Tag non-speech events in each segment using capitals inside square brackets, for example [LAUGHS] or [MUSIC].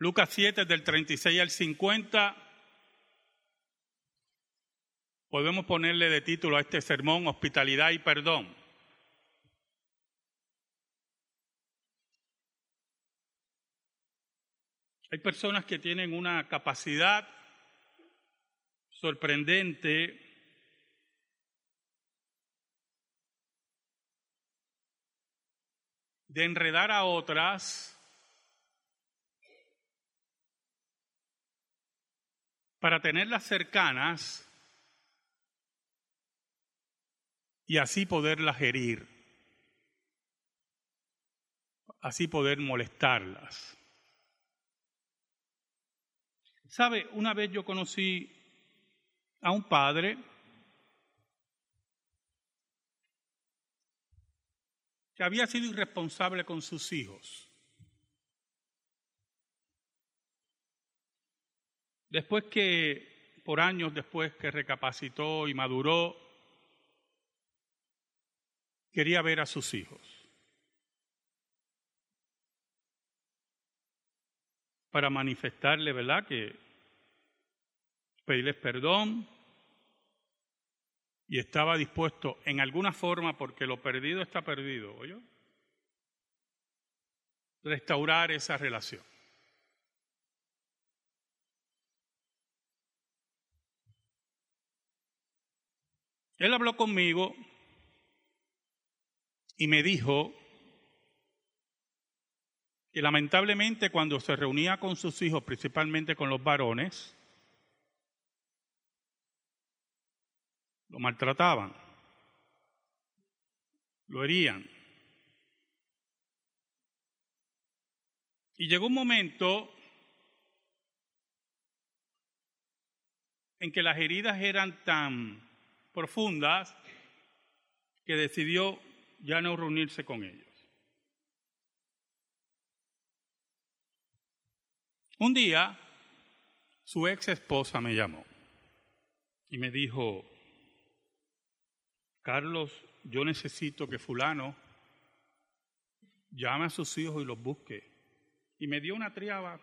Lucas 7 del 36 al 50. Podemos ponerle de título a este sermón Hospitalidad y Perdón. Hay personas que tienen una capacidad sorprendente de enredar a otras para tenerlas cercanas y así poderlas herir, así poder molestarlas. ¿Sabe? Una vez yo conocí a un padre que había sido irresponsable con sus hijos. Después que, por años después que recapacitó y maduró, quería ver a sus hijos. Para manifestarle, ¿verdad? Que pedirles perdón y estaba dispuesto en alguna forma, porque lo perdido está perdido, ¿oye? Restaurar esa relación. Él habló conmigo y me dijo que lamentablemente cuando se reunía con sus hijos, principalmente con los varones, lo maltrataban, lo herían. Y llegó un momento en que las heridas eran tan profundas que decidió ya no reunirse con ellos. Un día, su ex esposa me llamó y me dijo, Carlos, yo necesito que fulano llame a sus hijos y los busque. Y me dio una triaba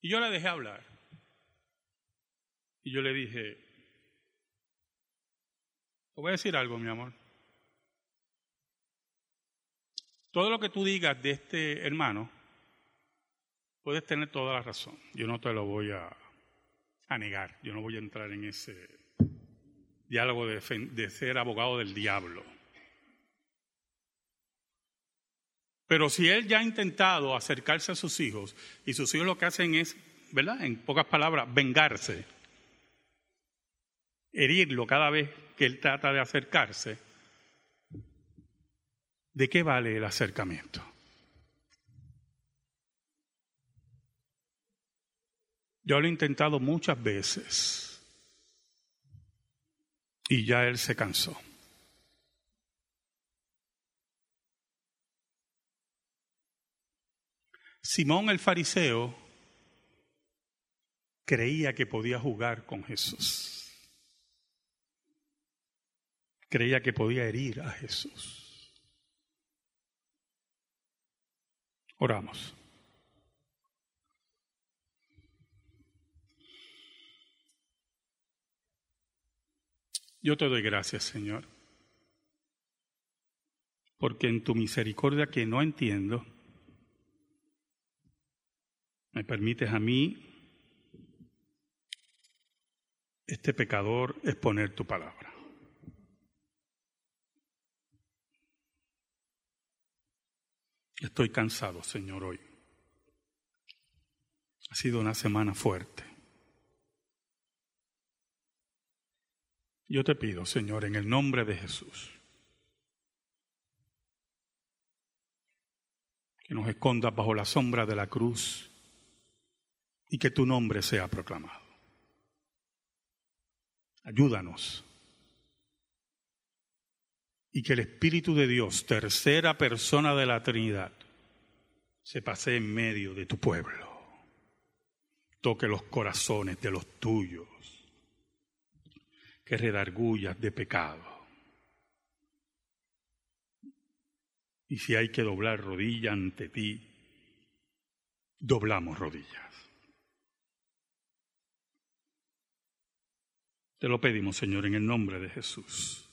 y yo le dejé hablar. Y yo le dije, voy a decir algo, mi amor. Todo lo que tú digas de este hermano, puedes tener toda la razón. Yo no te lo voy a, a negar. Yo no voy a entrar en ese diálogo de, de ser abogado del diablo. Pero si él ya ha intentado acercarse a sus hijos y sus hijos lo que hacen es, ¿verdad? En pocas palabras, vengarse, herirlo cada vez que él trata de acercarse, ¿de qué vale el acercamiento? Yo lo he intentado muchas veces y ya él se cansó. Simón el fariseo creía que podía jugar con Jesús creía que podía herir a Jesús. Oramos. Yo te doy gracias, Señor, porque en tu misericordia que no entiendo, me permites a mí, este pecador, exponer tu palabra. Estoy cansado, Señor, hoy. Ha sido una semana fuerte. Yo te pido, Señor, en el nombre de Jesús, que nos escondas bajo la sombra de la cruz y que tu nombre sea proclamado. Ayúdanos y que el Espíritu de Dios, tercera persona de la Trinidad, se pase en medio de tu pueblo, toque los corazones de los tuyos, que redargullas de pecado. Y si hay que doblar rodilla ante ti, doblamos rodillas. Te lo pedimos, Señor, en el nombre de Jesús.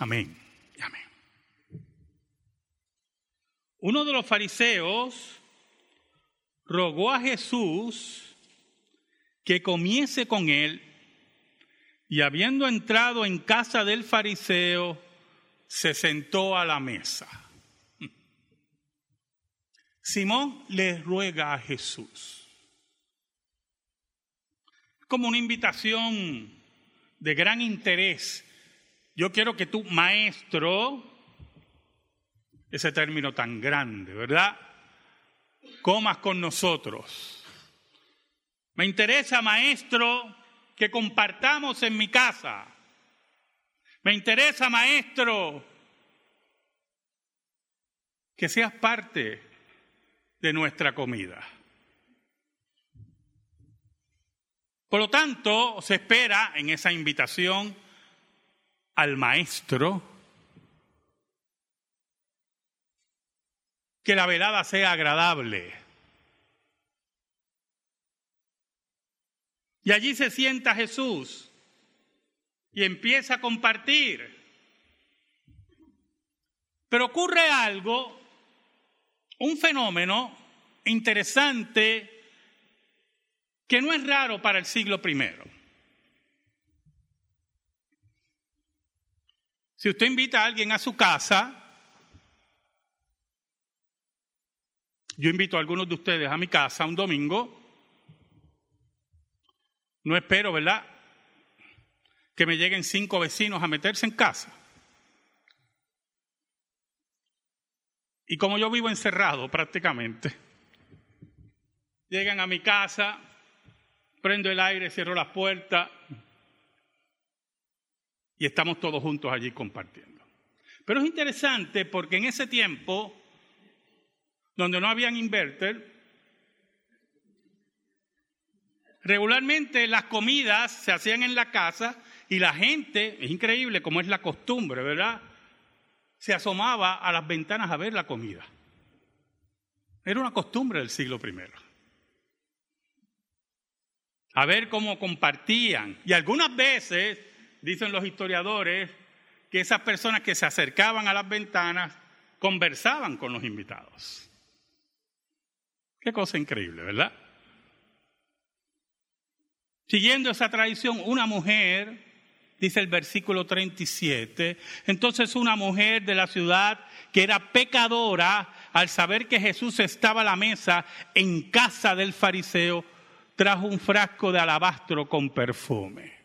Amén. Amén. Uno de los fariseos rogó a Jesús que comiese con él y habiendo entrado en casa del fariseo, se sentó a la mesa. Simón le ruega a Jesús. Como una invitación de gran interés. Yo quiero que tú, maestro, ese término tan grande, ¿verdad? Comas con nosotros. Me interesa, maestro, que compartamos en mi casa. Me interesa, maestro, que seas parte de nuestra comida. Por lo tanto, se espera en esa invitación al maestro que la velada sea agradable. Y allí se sienta Jesús y empieza a compartir. Pero ocurre algo, un fenómeno interesante que no es raro para el siglo primero. Si usted invita a alguien a su casa, yo invito a algunos de ustedes a mi casa un domingo, no espero, ¿verdad? Que me lleguen cinco vecinos a meterse en casa. Y como yo vivo encerrado prácticamente, llegan a mi casa, prendo el aire, cierro las puertas y estamos todos juntos allí compartiendo. Pero es interesante porque en ese tiempo, donde no habían inverter, Regularmente las comidas se hacían en la casa y la gente, es increíble como es la costumbre, ¿verdad? Se asomaba a las ventanas a ver la comida. Era una costumbre del siglo I. A ver cómo compartían. Y algunas veces, dicen los historiadores, que esas personas que se acercaban a las ventanas conversaban con los invitados. Qué cosa increíble, ¿verdad? Siguiendo esa tradición, una mujer, dice el versículo 37, entonces una mujer de la ciudad que era pecadora, al saber que Jesús estaba a la mesa en casa del fariseo, trajo un frasco de alabastro con perfume.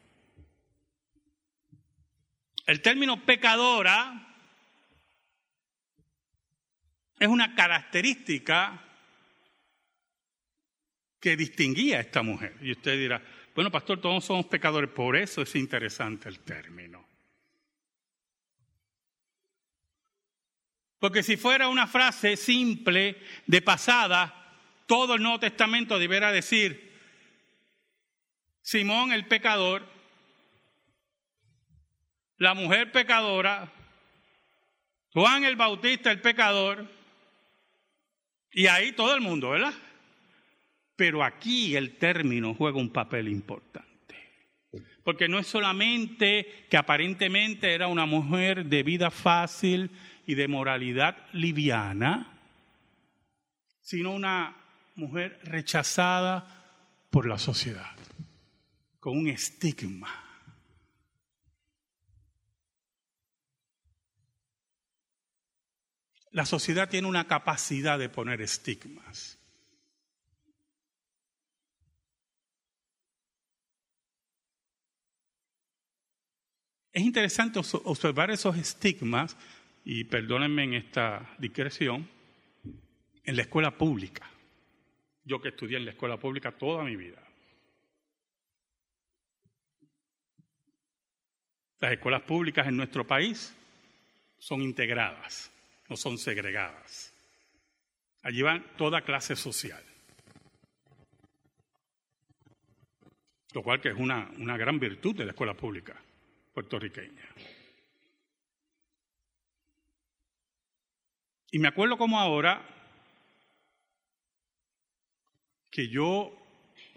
El término pecadora es una característica que distinguía a esta mujer. Y usted dirá, bueno, pastor, todos somos pecadores, por eso es interesante el término. Porque si fuera una frase simple de pasada, todo el Nuevo Testamento debiera decir, Simón el pecador, la mujer pecadora, Juan el Bautista el pecador, y ahí todo el mundo, ¿verdad? Pero aquí el término juega un papel importante. Porque no es solamente que aparentemente era una mujer de vida fácil y de moralidad liviana, sino una mujer rechazada por la sociedad, con un estigma. La sociedad tiene una capacidad de poner estigmas. Es interesante observar esos estigmas, y perdónenme en esta discreción, en la escuela pública. Yo que estudié en la escuela pública toda mi vida. Las escuelas públicas en nuestro país son integradas, no son segregadas. Allí van toda clase social. Lo cual que es una, una gran virtud de la escuela pública puertorriqueña. Y me acuerdo como ahora, que yo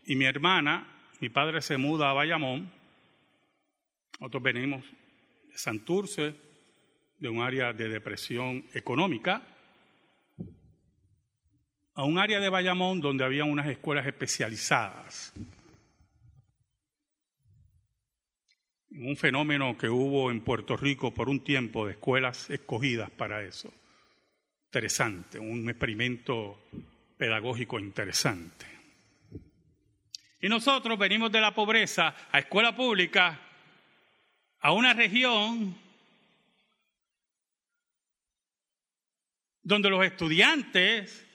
y mi hermana, mi padre se muda a Bayamón, nosotros venimos de Santurce, de un área de depresión económica, a un área de Bayamón donde había unas escuelas especializadas. Un fenómeno que hubo en Puerto Rico por un tiempo de escuelas escogidas para eso. Interesante, un experimento pedagógico interesante. Y nosotros venimos de la pobreza a escuela pública, a una región donde los estudiantes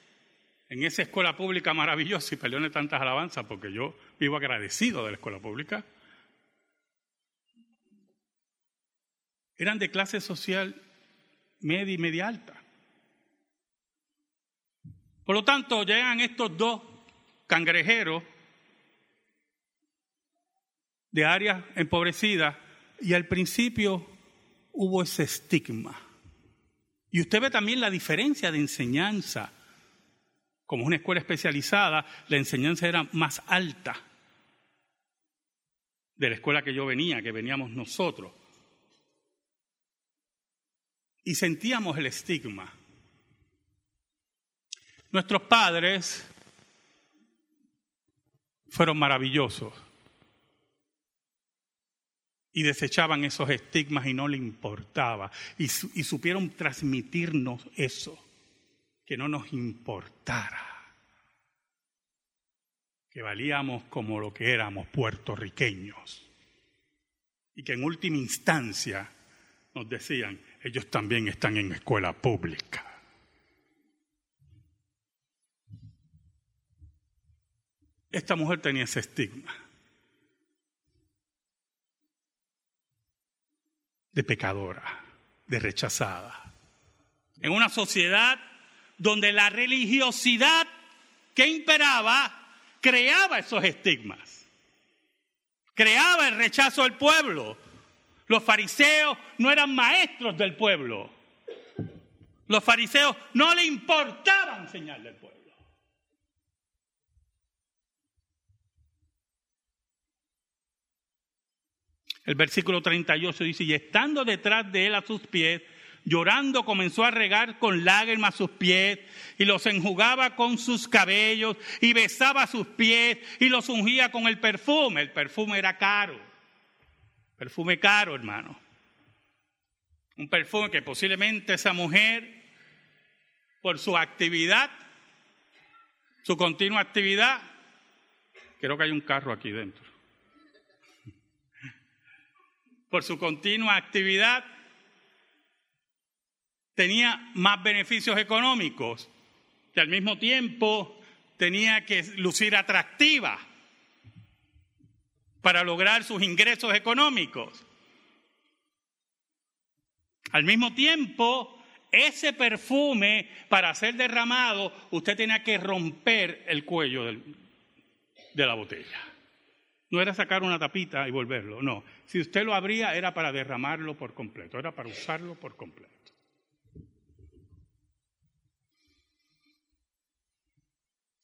en esa escuela pública maravillosa, y perdone tantas alabanzas porque yo vivo agradecido de la escuela pública, eran de clase social media y media alta. Por lo tanto, llegan estos dos cangrejeros de áreas empobrecidas y al principio hubo ese estigma. Y usted ve también la diferencia de enseñanza. Como una escuela especializada, la enseñanza era más alta de la escuela que yo venía, que veníamos nosotros. Y sentíamos el estigma. Nuestros padres fueron maravillosos y desechaban esos estigmas y no le importaba. Y, y, supieron transmitirnos eso, que no nos importara. Que valíamos como lo que éramos puertorriqueños. Y que en última instancia nos decían, ellos también están en escuela pública. Esta mujer tenía ese estigma de pecadora, de rechazada. En una sociedad donde la religiosidad que imperaba creaba esos estigmas, creaba el rechazo del pueblo. Los fariseos no eran maestros del pueblo. Los fariseos no le importaba enseñarle al pueblo. El versículo 38 dice, y estando detrás de él a sus pies, llorando comenzó a regar con lágrimas sus pies y los enjugaba con sus cabellos y besaba sus pies y los ungía con el perfume. El perfume era caro, perfume caro, hermano. Un perfume que posiblemente esa mujer, por su actividad, su continua actividad, creo que hay un carro aquí dentro por su continua actividad, tenía más beneficios económicos y al mismo tiempo tenía que lucir atractiva para lograr sus ingresos económicos. Al mismo tiempo, ese perfume, para ser derramado, usted tenía que romper el cuello de la botella. No era sacar una tapita y volverlo, no. Si usted lo abría era para derramarlo por completo, era para usarlo por completo.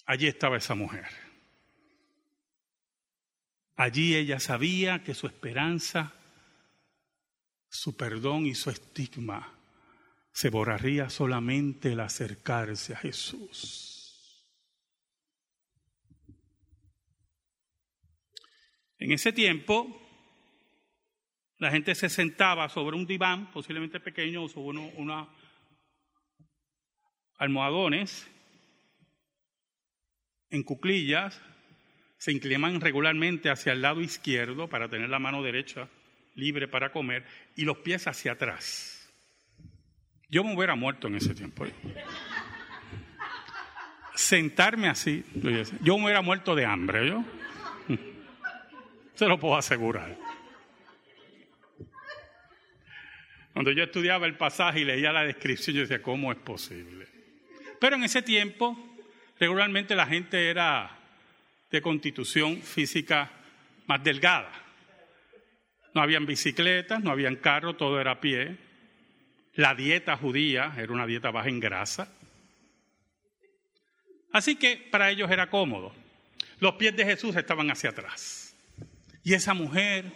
Allí estaba esa mujer. Allí ella sabía que su esperanza, su perdón y su estigma se borraría solamente el acercarse a Jesús. En ese tiempo, la gente se sentaba sobre un diván, posiblemente pequeño, o sobre unos almohadones, en cuclillas, se inclinaban regularmente hacia el lado izquierdo para tener la mano derecha libre para comer y los pies hacia atrás. Yo me hubiera muerto en ese tiempo. Sentarme así, yo me hubiera muerto de hambre, ¿yo? Se lo puedo asegurar. Cuando yo estudiaba el pasaje y leía la descripción, yo decía, ¿cómo es posible? Pero en ese tiempo, regularmente la gente era de constitución física más delgada. No habían bicicletas, no habían carros, todo era a pie. La dieta judía era una dieta baja en grasa. Así que para ellos era cómodo. Los pies de Jesús estaban hacia atrás. Y esa mujer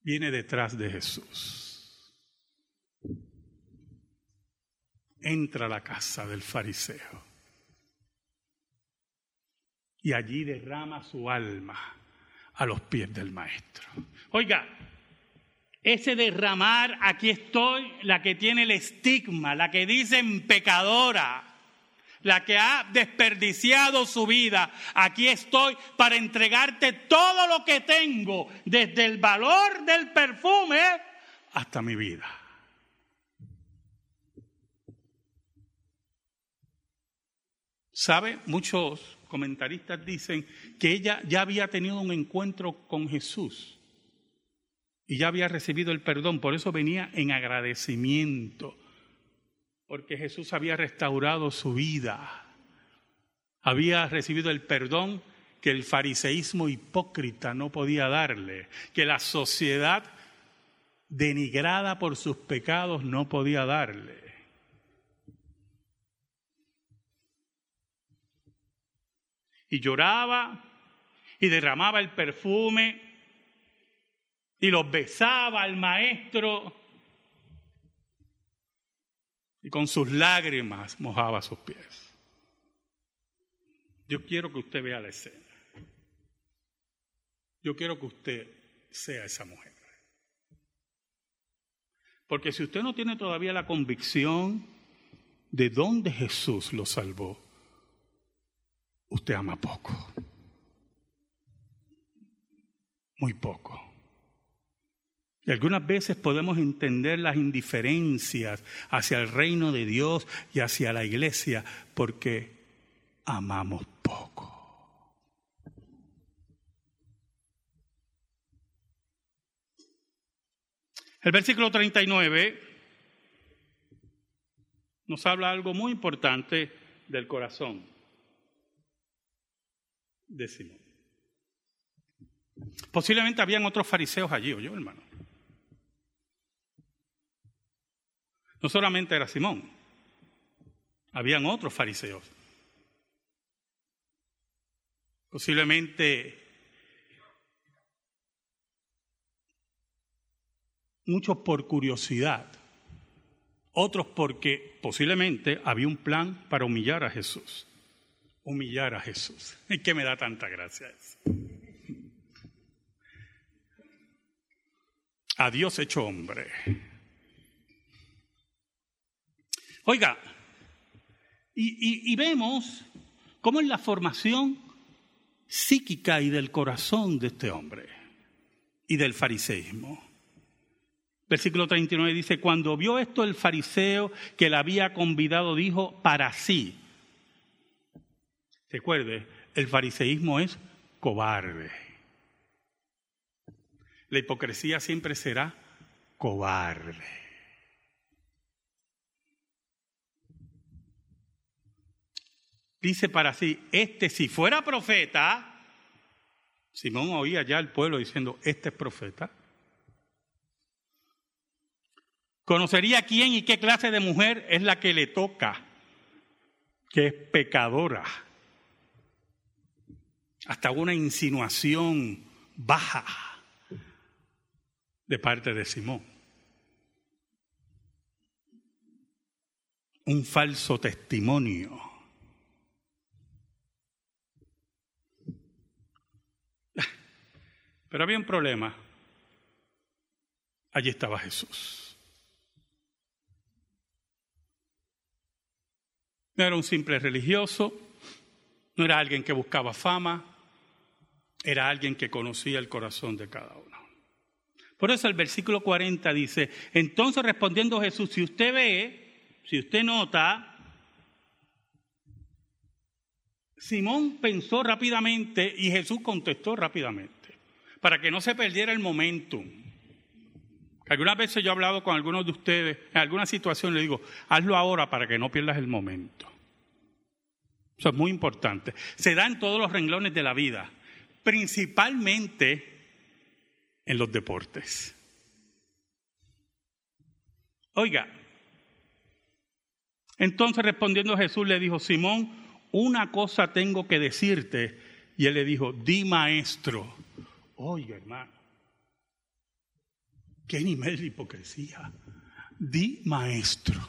viene detrás de Jesús. Entra a la casa del fariseo y allí derrama su alma a los pies del maestro. Oiga, ese derramar, aquí estoy, la que tiene el estigma, la que dicen pecadora, la que ha desperdiciado su vida, aquí estoy para entregarte todo lo que tengo, desde el valor del perfume hasta mi vida. ¿Sabe? Muchos comentaristas dicen que ella ya había tenido un encuentro con Jesús y ya había recibido el perdón, por eso venía en agradecimiento, porque Jesús había restaurado su vida, había recibido el perdón que el fariseísmo hipócrita no podía darle, que la sociedad denigrada por sus pecados no podía darle. y lloraba y derramaba el perfume y los besaba al maestro y con sus lágrimas mojaba sus pies. Yo quiero que usted vea la escena. Yo quiero que usted sea esa mujer. Porque si usted no tiene todavía la convicción de dónde Jesús lo salvó, usted ama poco. Muy poco. Y algunas veces podemos entender las indiferencias hacia el reino de Dios y hacia la iglesia porque amamos poco. El versículo 39 nos habla algo muy importante del corazón de Simón. Posiblemente habían otros fariseos allí, yo hermano? No solamente era Simón, habían otros fariseos. Posiblemente muchos por curiosidad, otros porque posiblemente había un plan para humillar a Jesús humillar a Jesús. ¿Y [LAUGHS] qué me da tanta gracia eso? A Dios hecho hombre. Oiga, y, vemos cómo es la formación psíquica y del corazón de este hombre y del fariseísmo. Versículo 39 dice, cuando vio esto el fariseo que le había convidado, dijo para sí, Recuerde, el fariseísmo es cobarde. La hipocresía siempre será cobarde. Dice para sí, este si fuera profeta, Simón oía ya al pueblo diciendo, este es profeta. Conocería quién y qué clase de mujer es la que le toca, que es pecadora hasta una insinuación baja de parte de Simón. Un falso testimonio. Pero había un problema. Allí estaba Jesús. No era un simple religioso, no era alguien que buscaba fama, era alguien que conocía el corazón de cada uno. Por eso el versículo 40 dice, entonces respondiendo Jesús, si usted ve, si usted nota, Simón pensó rápidamente y Jesús contestó rápidamente, para que no se perdiera el momentum. Algunas veces yo he hablado con algunos de ustedes, en alguna situación le digo, hazlo ahora para que no pierdas el momento. Eso es muy importante. Se da en todos los renglones de la vida, principalmente en los deportes. Oiga, Entonces respondiendo Jesús le dijo, Simón, una cosa tengo que decirte. Y él le dijo, di maestro. Oiga, hermano, qué nivel de hipocresía. Di maestro.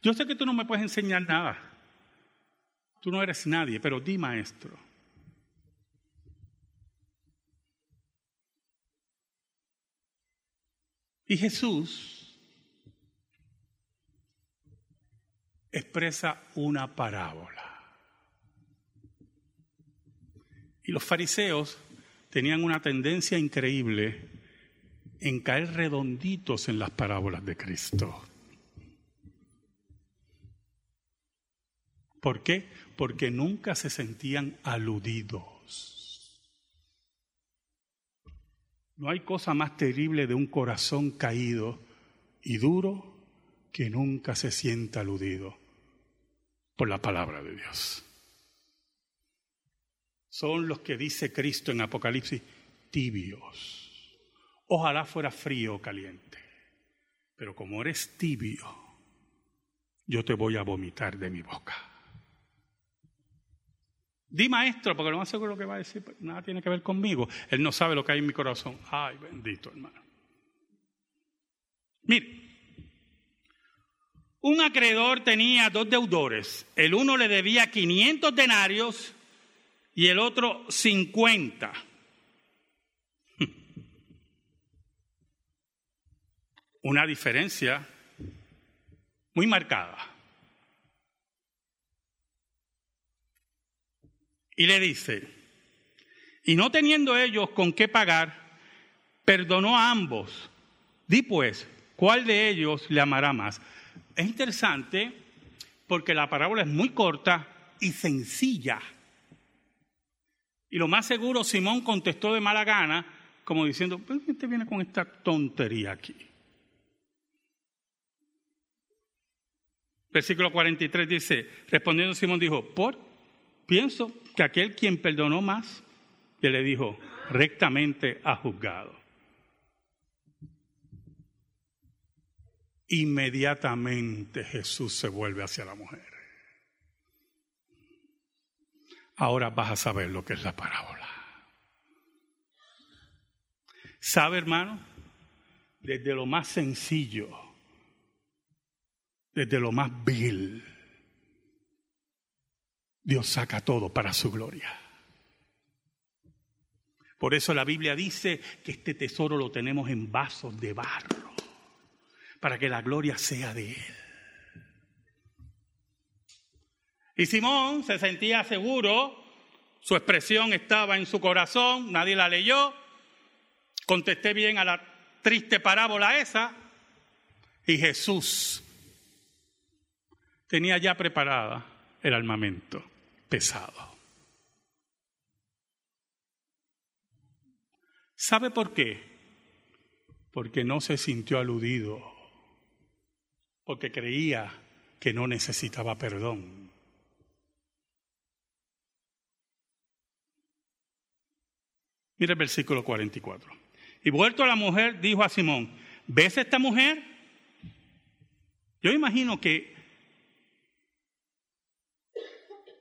Yo sé que tú no me puedes enseñar nada. Tú no eres nadie, pero di maestro. Y Jesús expresa una parábola. Y los fariseos tenían una tendencia increíble en caer redonditos en las parábolas de Cristo. ¿Por qué? Porque nunca se sentían aludidos. No hay cosa más terrible de un corazón caído y duro que nunca se sienta aludido por la palabra de Dios. Son los que dice Cristo en Apocalipsis, tibios. Ojalá fuera frío o caliente, pero como eres tibio, yo te voy a vomitar de mi boca. Di maestro, porque lo más seguro que va a decir, pues, nada tiene que ver conmigo. Él no sabe lo que hay en mi corazón. Ay, bendito hermano. Mire, un acreedor tenía dos deudores. El uno le debía 500 denarios y el otro 50. [LAUGHS] Una diferencia muy marcada. Y le dice, y no teniendo ellos con qué pagar, perdonó a ambos. Di pues, ¿cuál de ellos le amará más? Es interesante porque la parábola es muy corta y sencilla. Y lo más seguro, Simón contestó de mala gana, como diciendo, ¿por qué te viene con esta tontería aquí? Versículo 43 dice, respondiendo Simón dijo, por, pienso que aquel quien perdonó más, que le dijo, rectamente ha juzgado. Inmediatamente Jesús se vuelve hacia la mujer. Ahora vas a saber lo que es la parábola. ¿Sabe, hermano? Desde lo más sencillo, desde lo más vil, Dios saca todo para su gloria. Por eso la Biblia dice que este tesoro lo tenemos en vasos de barro, para que la gloria sea de Él. Y Simón se sentía seguro, su expresión estaba en su corazón, nadie la leyó, contesté bien a la triste parábola esa, y Jesús tenía ya preparada el armamento pesado. ¿Sabe por qué? Porque no se sintió aludido, porque creía que no necesitaba perdón. Mira el versículo 44. Y vuelto a la mujer, dijo a Simón, ¿ves esta mujer? Yo imagino que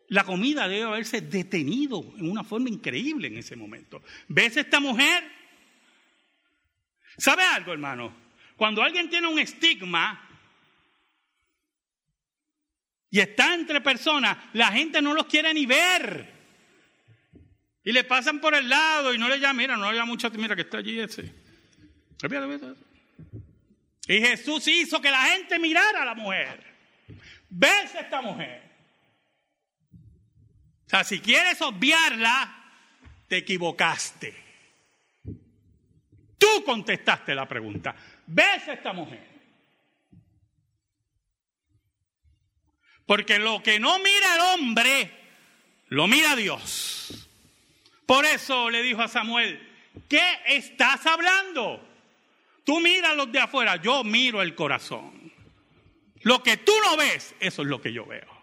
la comida debe haberse detenido en una forma increíble en ese momento. ¿Ves esta mujer? ¿Sabe algo, hermano? Cuando alguien tiene un estigma y está entre personas, la gente no los quiere ni ver. Y le pasan por el lado y no le llaman, mira, no llama mucho, mira que está allí ese. Y Jesús hizo que la gente mirara a la mujer. ¿Ves esta mujer? O sea, si quieres obviarla, te equivocaste. Tú contestaste la pregunta. ¿Ves a esta mujer? Porque lo que no mira el hombre, lo mira Dios. Por eso le dijo a Samuel, ¿qué estás hablando? Tú miras los de afuera, yo miro el corazón. Lo que tú no ves, eso es lo que yo veo.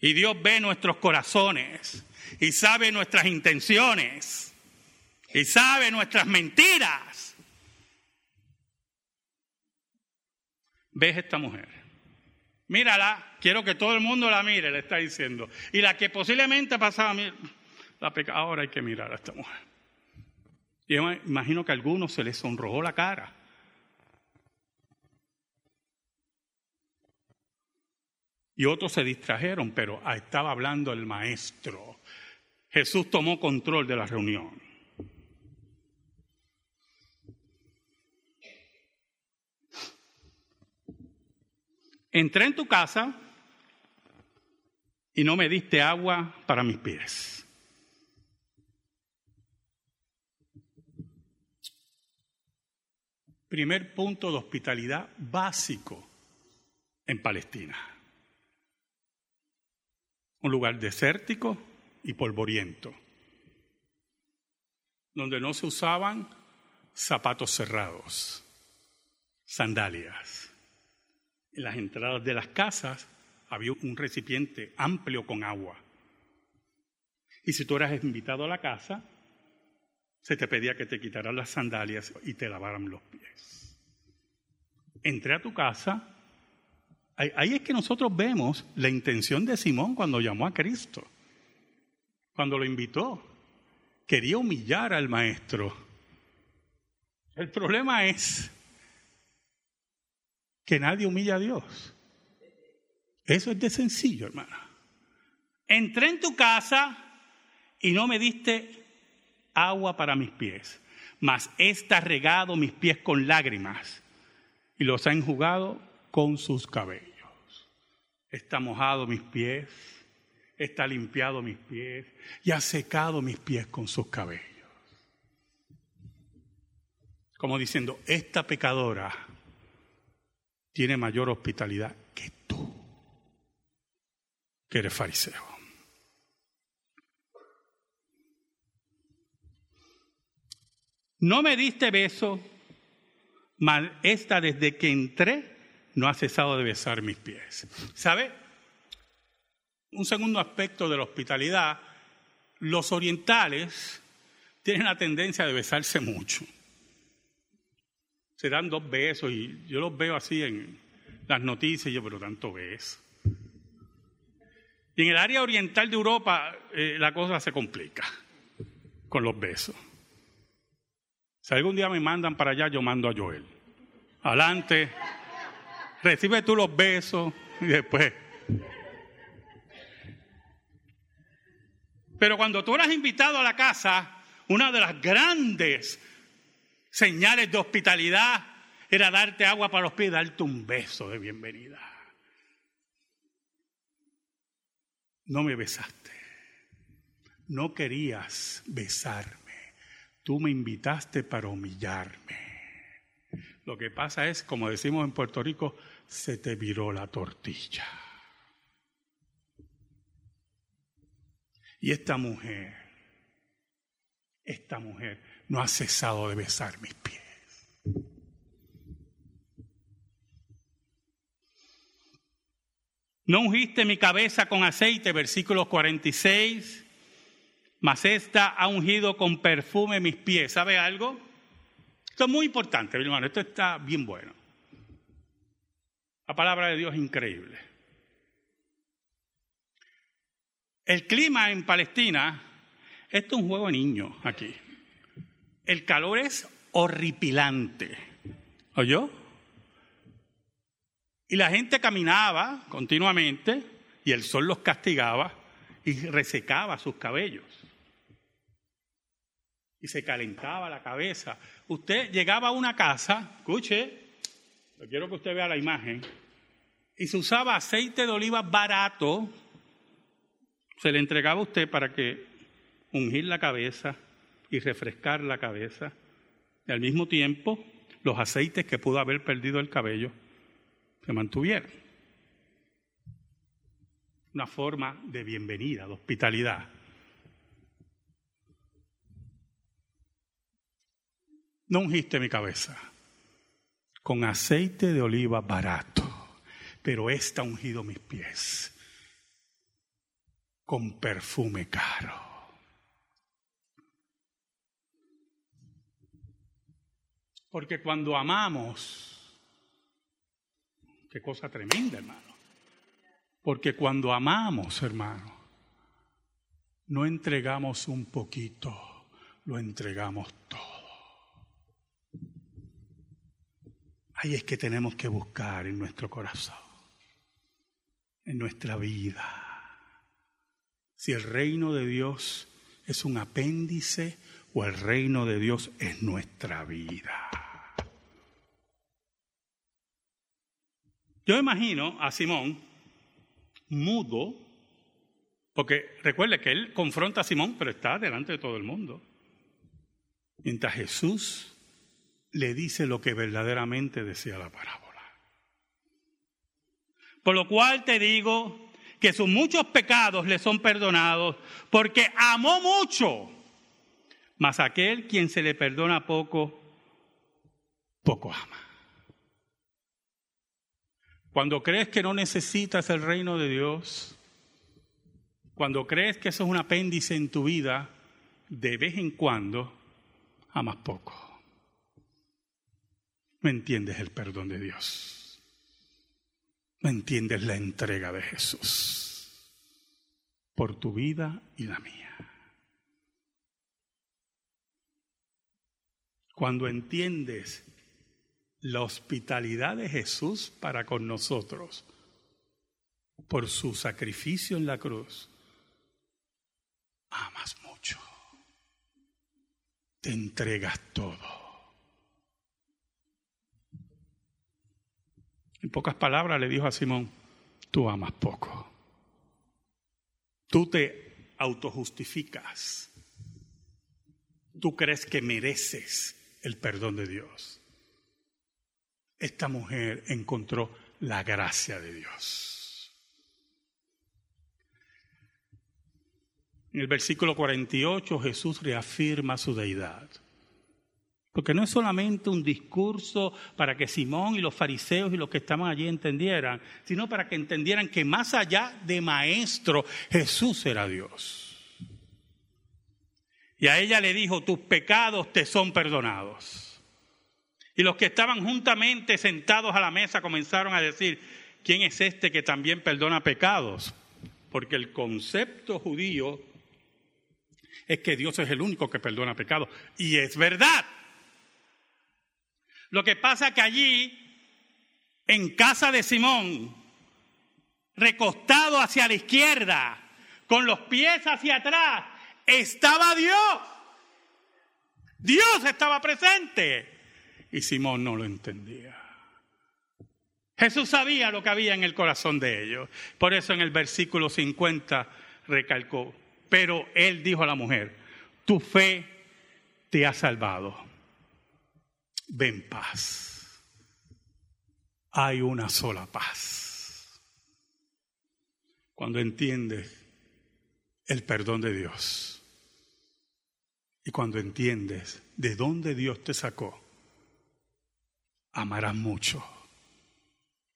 Y Dios ve nuestros corazones y sabe nuestras intenciones y sabe nuestras mentiras. ves esta mujer. Mírala, quiero que todo el mundo la mire, le está diciendo. Y la que posiblemente pasaba, la peca, ahora hay que mirar a esta mujer. Y yo imagino que a algunos se les sonrojó la cara. Y otros se distrajeron, pero estaba hablando el maestro. Jesús tomó control de la reunión. Entré en tu casa y no me diste agua para mis pies. Primer punto de hospitalidad básico en Palestina. Un lugar desértico y polvoriento, donde no se usaban zapatos cerrados, sandalias en las entradas de las casas había un recipiente amplio con agua. Y si tú eras invitado a la casa, se te pedía que te quitaran las sandalias y te lavaran los pies. Entré a tu casa. Ahí es que nosotros vemos la intención de Simón cuando llamó a Cristo, cuando lo invitó. Quería humillar al maestro. El problema es que nadie humilla a Dios. Eso es de sencillo, hermano. Entré en tu casa y no me diste agua para mis pies, mas está regado mis pies con lágrimas y los ha enjugado con sus cabellos. Está mojado mis pies, está limpiado mis pies y ha secado mis pies con sus cabellos. Como diciendo, esta pecadora tiene mayor hospitalidad que eres fariseo. No me diste beso, mal esta desde que entré no ha cesado de besar mis pies. ¿Sabe? Un segundo aspecto de la hospitalidad, los orientales tienen la tendencia de besarse mucho se dan dos besos y yo los veo así en las noticias y yo, pero tanto beso. Y en el área oriental de Europa eh, la cosa se complica con los besos. Si algún día me mandan para allá, yo mando a Joel. Adelante, recibe tú los besos y después. Pero cuando tú eras invitado a la casa, una de las grandes señales de hospitalidad era darte agua para los pies, darte un beso de bienvenida. No me besaste. No querías besarme. Tú me invitaste para humillarme. Lo que pasa es, como decimos en Puerto Rico, se te viró la tortilla. Y esta mujer, esta mujer no ha cesado de besar mis pies. No ungiste mi cabeza con aceite, versículo 46, mas esta ha ungido con perfume mis pies. ¿Sabe algo? Esto es muy importante, mi hermano, esto está bien bueno. La palabra de Dios es increíble. El clima en Palestina, esto es un juego de niños aquí el calor es horripilante. ¿Oyó? Y la gente caminaba continuamente y el sol los castigaba y resecaba sus cabellos. Y se calentaba la cabeza. Usted llegaba a una casa, escuche, quiero que usted vea la imagen, y se usaba aceite de oliva barato, se le entregaba a usted para que ungir la cabeza y refrescar la cabeza. Y al mismo tiempo, los aceites que pudo haber perdido el cabello se mantuvieron. Una forma de bienvenida, de hospitalidad. No ungiste mi cabeza con aceite de oliva barato, pero está ungido mis pies con perfume caro. Porque cuando amamos, Qué cosa tremenda, hermano. Porque cuando amamos, hermano, no entregamos un poquito, lo entregamos todo. Ahí es que tenemos que buscar en nuestro corazón, en nuestra vida. Si el reino de Dios es un apéndice o el reino de Dios es nuestra vida. Yo imagino a Simón mudo, porque recuerde que él confronta a Simón, pero está delante de todo el mundo. Mientras Jesús le dice lo que verdaderamente decía la parábola. Por lo cual te digo que sus muchos pecados le son perdonados, porque amó mucho. Mas aquel quien se le perdona poco, poco ama. Cuando crees que no necesitas el reino de Dios, cuando crees que eso es un apéndice en tu vida, de vez en cuando amas poco no entiendes el perdón de Dios. No entiendes la entrega de Jesús por tu vida y la mía. Cuando entiendes la hospitalidad de Jesús para con nosotros por su sacrificio en la cruz, amas mucho, te entregas todo. En pocas palabras le dijo a Simón, tú amas poco. Tú te autojustificas. Tú crees que mereces el perdón de Dios. Esta mujer encontró la gracia de Dios. En el versículo 48 Jesús reafirma su deidad. Porque no es solamente un discurso para que Simón y los fariseos y los que estaban allí entendieran, sino para que entendieran que más allá de maestro, Jesús era Dios. Y a ella le dijo, tus pecados te son perdonados. Y los que estaban juntamente sentados a la mesa comenzaron a decir, ¿quién es este que también perdona pecados? Porque el concepto judío es que Dios es el único que perdona pecados. Y es verdad. Lo que pasa que allí, en casa de Simón, recostado hacia la izquierda, con los pies hacia atrás, estaba Dios. Dios estaba presente. Y Simón no lo entendía. Jesús sabía lo que había en el corazón de ellos. Por eso en el versículo 50 recalcó, pero él dijo a la mujer, tu fe te ha salvado ven paz. Hay una sola paz. Cuando entiendes el perdón de Dios y cuando entiendes de dónde Dios te sacó, amarás mucho,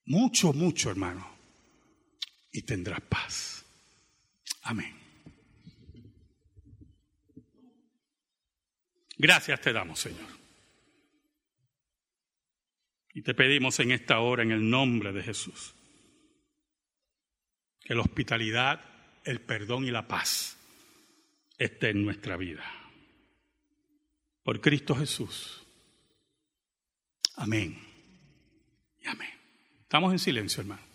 mucho, mucho, hermano, y tendrás paz. Amén. Gracias te damos, Señor. Y te pedimos en esta hora, en el nombre de Jesús, que la hospitalidad, el perdón y la paz esté en nuestra vida. Por Cristo Jesús. Amén. Y amén. Estamos en silencio, hermano.